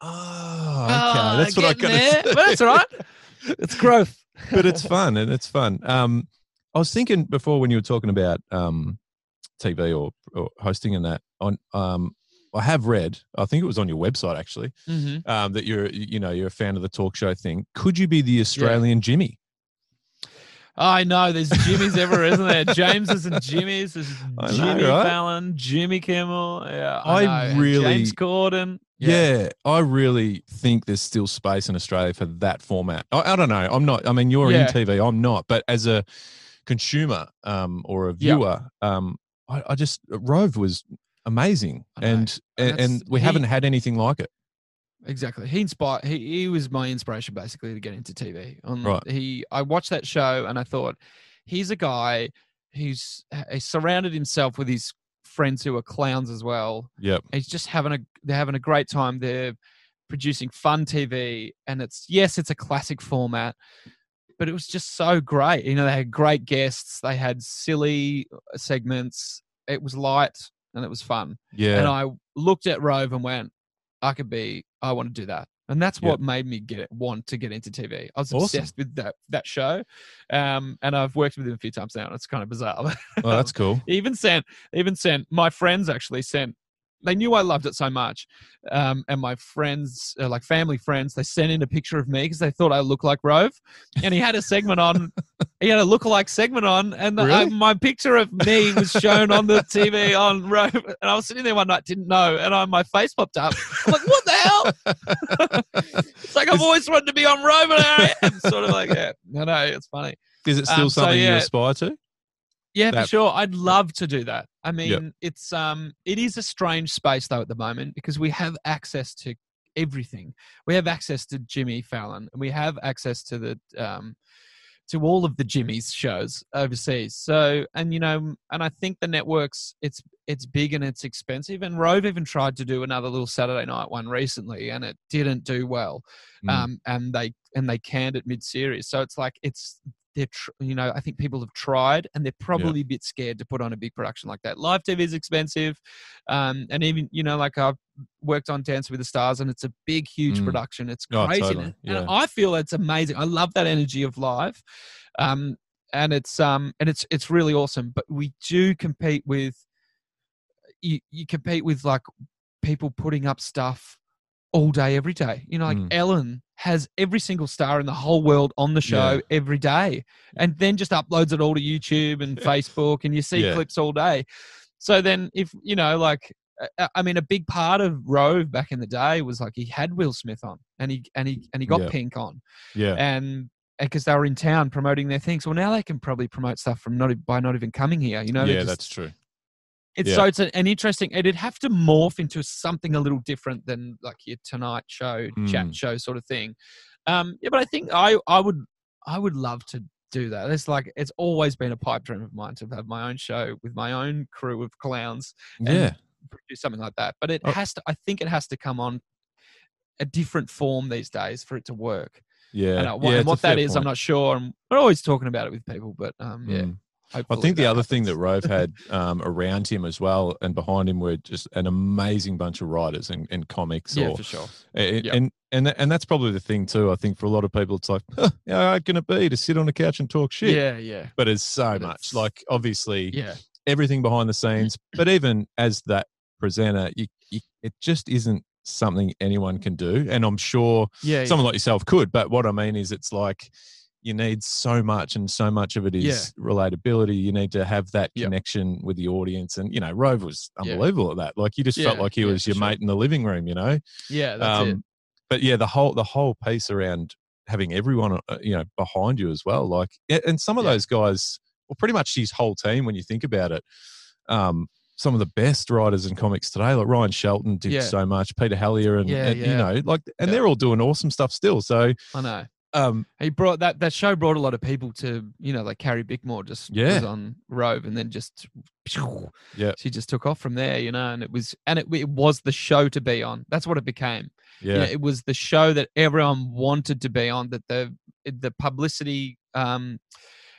oh, okay, Ah, that's what I got getting there. to. but that's all right it's growth but it's fun and it's fun. Um, I was thinking before when you were talking about um, TV or, or hosting and that on. Um, I have read. I think it was on your website actually. hmm Um, that you're you know you're a fan of the talk show thing. Could you be the Australian Jimmy? I know there's Jimmy's ever, isn't there? James's and Jimmy's. There's know, Jimmy right? Fallon, Jimmy Kimmel. Yeah, I I, really- James Corden. Yeah. I really think there's still space in Australia for that format. I, I don't know. I'm not. I mean, you're Yeah. in TV. I'm not. But as a consumer um, or a Yeah. viewer, um, I, I just Rove was amazing, and And and, and we he- haven't had anything like it. Exactly. He inspired. He, he was my inspiration basically to get into TV. On Right. He. I watched that show and I thought, he's a guy who's he surrounded himself with his friends who are clowns as well. Yep. He's just having a they're having a great time. They're producing fun TV, and it's yes, it's a classic format, but it was just so great. You know, they had great guests. They had silly uh, segments. It was light and it was fun. Yeah. And I looked at Rove and went, I could be. I want to do that. And that's what made me get want to get into TV. I was Awesome. obsessed with that that show, um, and I've worked with him a few times now, and it's kind of bizarre. well, that's cool. even sent even sent my friends actually sent they knew I loved it so much. Um, and my friends, uh, like family friends, they sent in a picture of me because they thought I looked like Rove. And he had a segment on, he had a lookalike segment on, and the, Really? uh, my picture of me was shown on the TV on Rove. And I was sitting there one night, didn't know, and on my face popped up. I'm like, what hell? it's like I've always wanted to be on Roman. I am. Sort of like, yeah, no, no, it's funny. Is it still Um, so, something you aspire to? Yeah, That- for sure. I'd love to do that. I mean, it's um, it is a strange space though at the moment because we have access to everything. We have access to Jimmy Fallon, and we have access to the um, to all of the Jimmy's shows overseas. So, and you know, and I think the networks, it's it's big and it's expensive. And Rove even tried to do another little Saturday night one recently, and it didn't do well Mm. um, and they and they canned it mid series. So it's like it's they're tr- you know I think people have tried and they're probably a bit scared to put on a big production like that. Live TV is expensive, um, and even you know like I've worked on Dance with the Stars and it's a big huge Mm. production. It's Oh, crazy, totally, and- yeah. and I feel it's amazing. I love that energy of live. Um, and it's um and it's it's really awesome but we do compete with you you compete with like people putting up stuff all day every day you know like Mm. ellen has every single star in the whole world on the show Yeah. every day and then just uploads it all to youtube and facebook and you see Yeah. clips all day so then if you know like I- mean, a big part of Rove back in the day was like he had Will Smith on, and he and he and he got Yeah. Pink on, Yeah. and because they were in town promoting their things. Well, now they can probably promote stuff from not by not even coming here. You know, yeah, just- that's true. it's yeah. so it's an, an interesting. It'd have to morph into something a little different than like your Tonight Show, Mm. chat show sort of thing. Um, yeah, but I think I I would I would love to do that. It's like it's always been a pipe dream of mine to have my own show with my own crew of clowns and Yeah. Produce something like that. But it Oh. has to. I think it has to come on a different form these days for it to work. Yeah. And, what, yeah, and what that is, I'm not sure. And we're always talking about it with people, but um, yeah. Mm. I think the other thing that. Rove had um, around him as well and behind him were just an amazing bunch of writers and, and comics. yeah, or, for sure. and, Yep. and and and that's probably the thing too. I think for a lot of people, it's like, huh, how hard can it be to sit on a couch and talk shit? Yeah, yeah, But it's so But much. it's- Like obviously, yeah, everything behind the scenes. But even as that presenter, you, you, it just isn't something anyone can do. And I'm sure yeah. someone like yourself could. But what I mean is, it's like you need so much, and so much of it is relatability. You need to have that Yep. connection with the audience. And you know, Rove was Yeah. unbelievable at that. Like you just felt like he yeah, was your sure. mate in the living room. You know. yeah, that's it. Um, But yeah, the whole the whole piece around having everyone, uh, you know, behind you as well. Like, and some of Yeah. those guys, well, pretty much his whole team. When you think about it, um, some of the best writers in comics today, like Ryan Shelton did Yeah. so much, Peter Hellier, and, Yeah, and, you know, like, and Yeah. they're all doing awesome stuff still. So, I know. um, He brought that that show brought a lot of people to you know like Carrie Bickmore just Yeah. was on Rove and then just Yeah. she just took off from there you know and it was and it, it was the show to be on that's what it became You know, yeah, it was the show that everyone wanted to be on that the the publicity um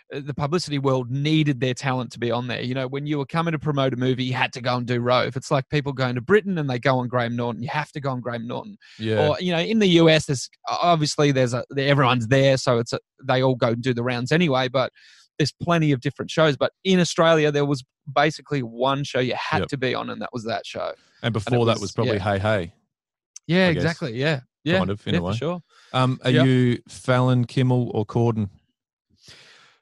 the publicity world needed their talent to be on there. You know, when you were coming to promote a movie, you had to go and do Rove. It's like people going to Britain and they go on Graham Norton. You have to go on Graham Norton yeah, or you know in the us there's obviously there's a everyone's there so it's a, they all go and do the rounds anyway but there's plenty of different shows but in australia there was basically one show you had Yep. to be on and that was that show and before that was- was probably yeah. Hey Hey. yeah I guess. exactly yeah yeah Kind of, in a yeah, way. for sure Um, are Yep. you Fallon, Kimmel, or Corden?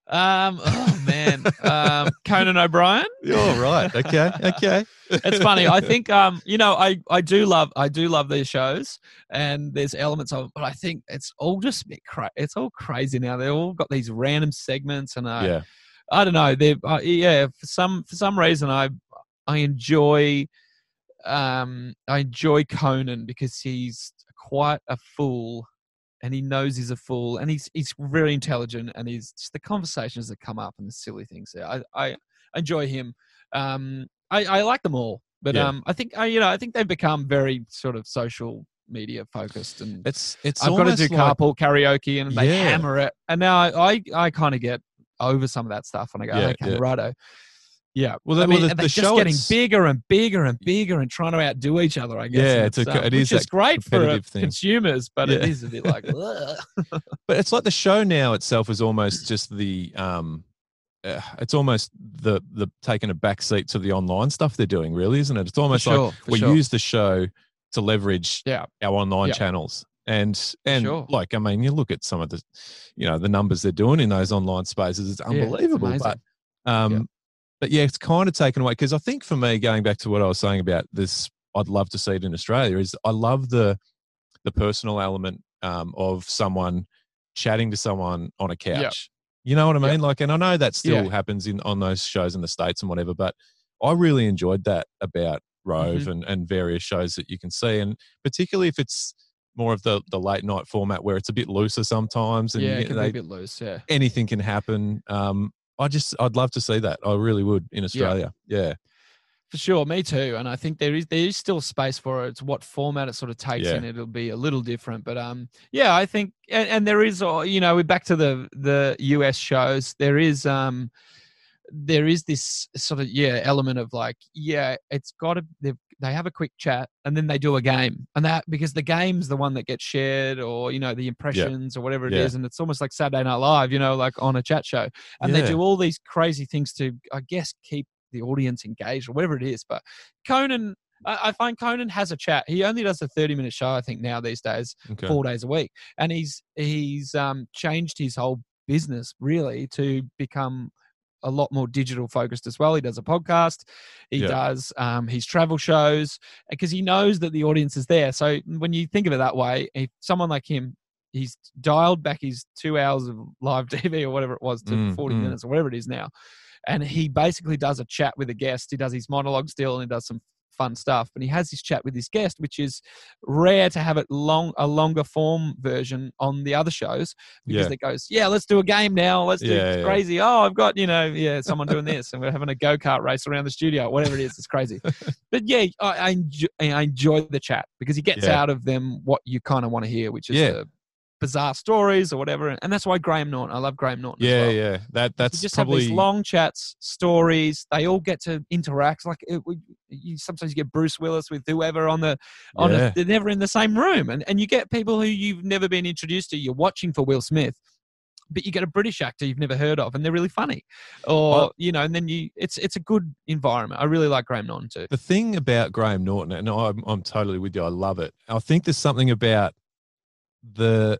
Um oh man um conan o'brien You're right. Okay, okay. it's funny. I think um, you know, I I do love I do love these shows, and there's elements of, but I think it's all just a bit cra- It's all crazy now. They've all got these random segments, and I yeah, I don't know. They uh, yeah, for some for some reason I I enjoy um I enjoy Conan because he's quite a fool. And he knows he's a fool, and he's he's very intelligent, and he's just the conversations that come up and the silly things. There, I I enjoy him. Um, I, I like them all, but Yeah. um, I think I, you know I think they've become very sort of social media focused, and it's it's. I've got to do like- carpool karaoke, and they Yeah. hammer it, and now I I, I kind of get over some of that stuff, and I go, Yeah, okay, yeah. righto. Yeah, Well, I the- well, mean, the- they're the just show getting bigger and bigger and bigger and trying to outdo each other. I guess. Yeah, and it's a co- um, which is is great for uh, thing. consumers, but it Yeah. is a bit like. But it's like the show now itself is almost just the um uh, it's almost the the taking a back seat to the online stuff they're doing, really, isn't it? It's almost sure, like we sure. use the show to leverage Yeah. our online Yeah. channels. And and sure. like I mean, you look at some of the, you know, the numbers they're doing in those online spaces. It's it's unbelievable. but um, Yeah. But yeah, it's kind of taken away because I think for me, going back to what I was saying about this, I'd love to see it in Australia. Is I love the the personal element um, of someone chatting to someone on a couch. You know what I Yep. mean? Like, and I know that still Yeah. happens in on those shows in the states and whatever. But I really enjoyed that about Rove Mm-hmm. and, and various shows that you can see, and particularly if it's more of the the late night format where it's a bit looser sometimes, and yeah, it can they, be a bit loose. Yeah. anything can happen. Um, I just I'd love to see that. I really would in Australia. Yeah, For sure, me too. And I think there is there is still space for it. It's what format it sort of takes Yeah. in. It'll be a little different, but um, yeah, I think and, and there is, uh, you know, we're back to the the US shows. There is um, there is this sort of yeah element of like yeah, it's got to they they have a quick chat and then they do a game and that because the game's the one that gets shared or you know the impressions or whatever it is, Yeah. and it's almost like Saturday Night Live, you know, like on a chat show and they do all these crazy things to i guess keep the audience engaged or whatever it is but conan I I find Conan has a chat. He only does a thirty-minute show, I think, now these days, okay. four days a week, and he's he's um, changed his whole business really to become a lot more digital focused as well. He does a podcast, he Yeah. does um, his travel shows because he knows that the audience is there. So when you think of it that way, if someone like him, he's dialed back his two hours of live TV or whatever it was to Mm, 40 mm. minutes or whatever it is now. And he basically does a chat with a guest. He does his monologue still and he does some fun stuff. And he has his chat with his guest, which is rare to have it long a longer form version on the other shows because Yeah. it goes, yeah, let's do a game now. Let's do Yeah, it's yeah. crazy. Oh, I've got you know, yeah, someone doing this, and we're having a go kart race around the studio, whatever it is. It's crazy. but yeah, I, I, enjoy, I enjoy the chat because he gets out of them what you kind of want to hear, which is Yeah. the bizarre stories or whatever. And that's why Graham Norton. I love Graham Norton. as Yeah, well. yeah. That that's You just probably have these long chats, stories. They all get to interact. Like it, you sometimes you get Bruce Willis with whoever on the on. Yeah. A, they're never in the same room, and and you get people who you've never been introduced to. You're watching for Will Smith, but you get a British actor you've never heard of, and they're really funny, or Well- you know, and then you it's it's a good environment. I really like Graham Norton too. the thing about Graham Norton, and I'm I'm totally with you. I love it. I think there's something about the.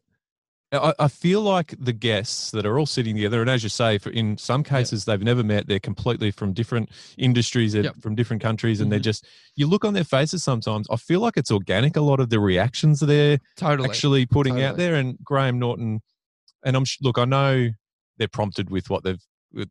I, I feel like the guests that are all sitting together, and as you say, for in some cases they've never met. They're completely from different industries, they're Yep. from different countries, and they're Mhm. just. You look on their faces sometimes. I feel like it's organic. A lot of the reactions they're Totally. actually putting out there, and Graham Norton, and I'm look. I know they're prompted with what they've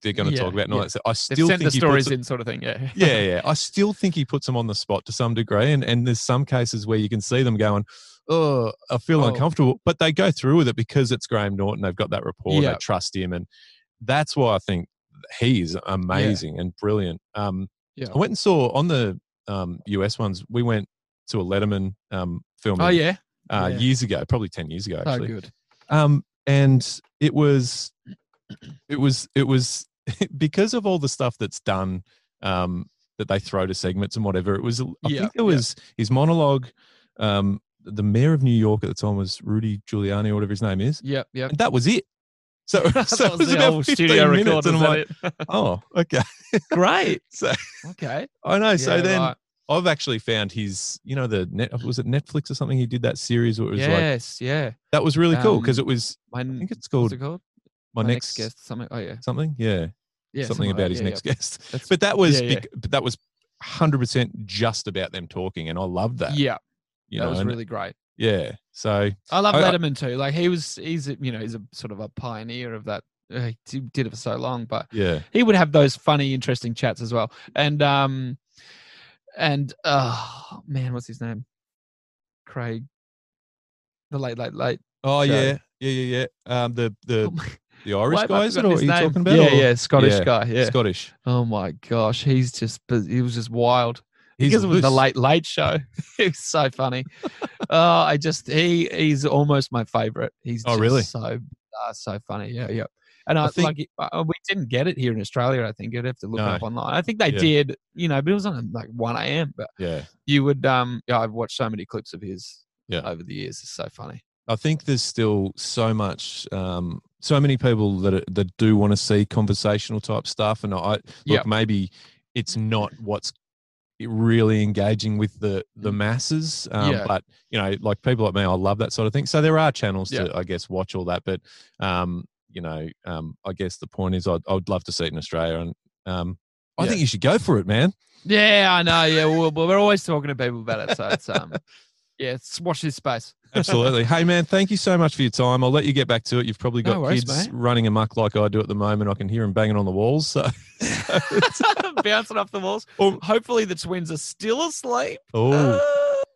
they're going to Yeah, talk about, and all yeah. that. stuff. I still think the he puts stories in, sort of thing. Yeah. yeah, yeah. I still think he puts them on the spot to some degree, and and there's some cases where you can see them going, "Oh, I feel Oh. uncomfortable," but they go through with it because it's Graham Norton. They've got that rapport. Yeah. They trust him, and that's why I think he's amazing and brilliant. Um, Yeah. I went and saw on the um, US ones. We went to a Letterman um, film Oh yeah. uh, yeah. years ago, probably ten years ago, So actually. good. Um, and it was, it was, it was because of all the stuff that's done, um, that they throw to segments and whatever. It was, I Yeah, think there yeah. was his monologue. Um, the mayor of New York at the time was Rudy Giuliani or whatever his name is, Yep. Yep. and that was it. So, so it was was the about old 15 studio minutes, and I'm like, oh, okay. Great. So Okay. I know. So then right. I've actually found his, you know, the net was it Netflix or something? He did that series where it was like yes. yeah. that was really cool Um, because it was. I think it's called it called? My, My next, guest. Something. Oh yeah. something. Yeah, Yeah. something like about that, his yeah, next yeah. guest. That's- But that was yeah, bec- that was hundred percent just about them talking, and I loved that. Yeah. you that know, was really great. yeah. So I love I- I- Letterman too. Like he was, he's a, you know, he's a sort of a pioneer of that. Uh, he did it for so long, but yeah, he would have those funny, interesting chats as well. And um, and oh man, what's his name? Craig, the late, late, late. oh Show. yeah, yeah, yeah, yeah. Um, the the Oh the Irish have guy is it, or are you talking about? Yeah, or- yeah, Scottish Yeah, guy. Yeah. Scottish. Oh my gosh, he's just he was just wild. He's because it was the late late show. it was so funny. oh, I just he he's almost my favorite. He's Oh, just really? so uh, so funny. Yeah, yeah. And I, I think- like uh, we didn't get it here in Australia. I think you'd have to look it No. up online. I think they Yeah. did, you know, but it was on like one a.m. But Yeah, you would, um, yeah, I've watched so many clips of his Yeah. over the years. It's so funny. I think there's still so much um, so many people that are, that do want to see conversational type stuff, and I look Yep. maybe it's not what's really engaging with the the masses. Um, Mm. Yeah. But you know, like people like me, I love that sort of thing. So there are channels Yeah. to, I guess, watch all that. But um, you know, um, I guess the point is, I'd, I'd love to see it in Australia, and um, I Yeah. think you should go for it, man. Yeah, I know. Yeah, well, we're always talking to people about it, so it's um, yeah, it's watch this space. Absolutely. hey, man, thank you so much for your time. I'll let you get back to it. You've probably No got worries, kids mate. running amok like I do at the moment. I can hear them banging on the walls. So, Bouncing off the walls. Oh. Hopefully, the twins are still asleep. oh, Uh,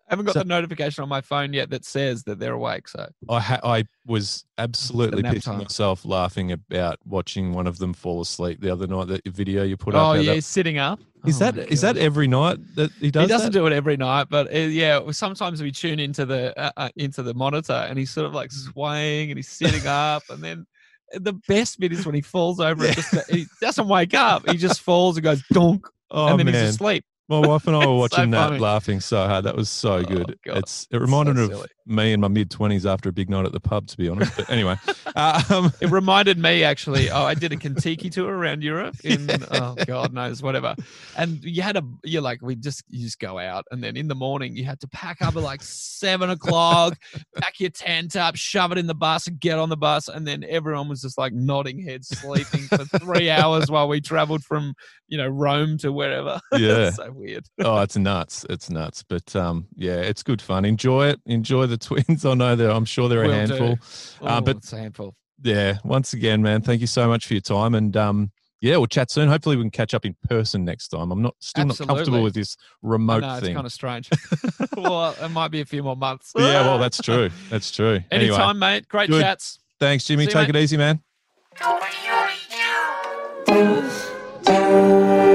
I haven't got So- the notification on my phone yet that says that they're awake. So I ha- I was absolutely pissing time. myself laughing about watching one of them fall asleep the other night. That video you put up. oh yeah, that- sitting up. is Oh that that every night that he does he doesn't that? do it every night, but uh, yeah, sometimes we tune into the uh, uh, into the monitor and he's sort of like swaying and he's sitting up, and then the best bit is when he falls over and just he doesn't wake up. He just falls and goes donk, oh and then man, he's asleep. My wife and I were It's so watching that, funny. laughing so hard. That was so Oh, good. God. It's it reminded So of silly. Me in my mid twenties after a big night at the pub. To be honest, but anyway, um, It reminded me actually. Oh, I did a Contiki tour around Europe in oh God knows whatever, and you had a you're like we just you just go out, and then in the morning you had to pack up at like seven o'clock, pack your tent up, shove it in the bus, and get on the bus, and then everyone was just like nodding heads, sleeping for three hours while we travelled from you know Rome to wherever. yeah. so weird. oh, it's nuts. It's nuts. But um, yeah, it's good fun. Enjoy it. Enjoy the twins. I know they're. I'm sure they're a Will do. handful. Uh, Oh, but- it's a handful. Yeah. Once again, man, thank you so much for your time. And um, yeah, we'll chat soon. Hopefully, we can catch up in person next time. I'm not still not comfortable with this I remote know it's thing. kind of strange. well, it might be a few more months. yeah, well, that's true. That's true. Anyway, Anytime, mate. Great Good. chats. thanks, Jimmy. See you, Take mate. it easy, man. Thank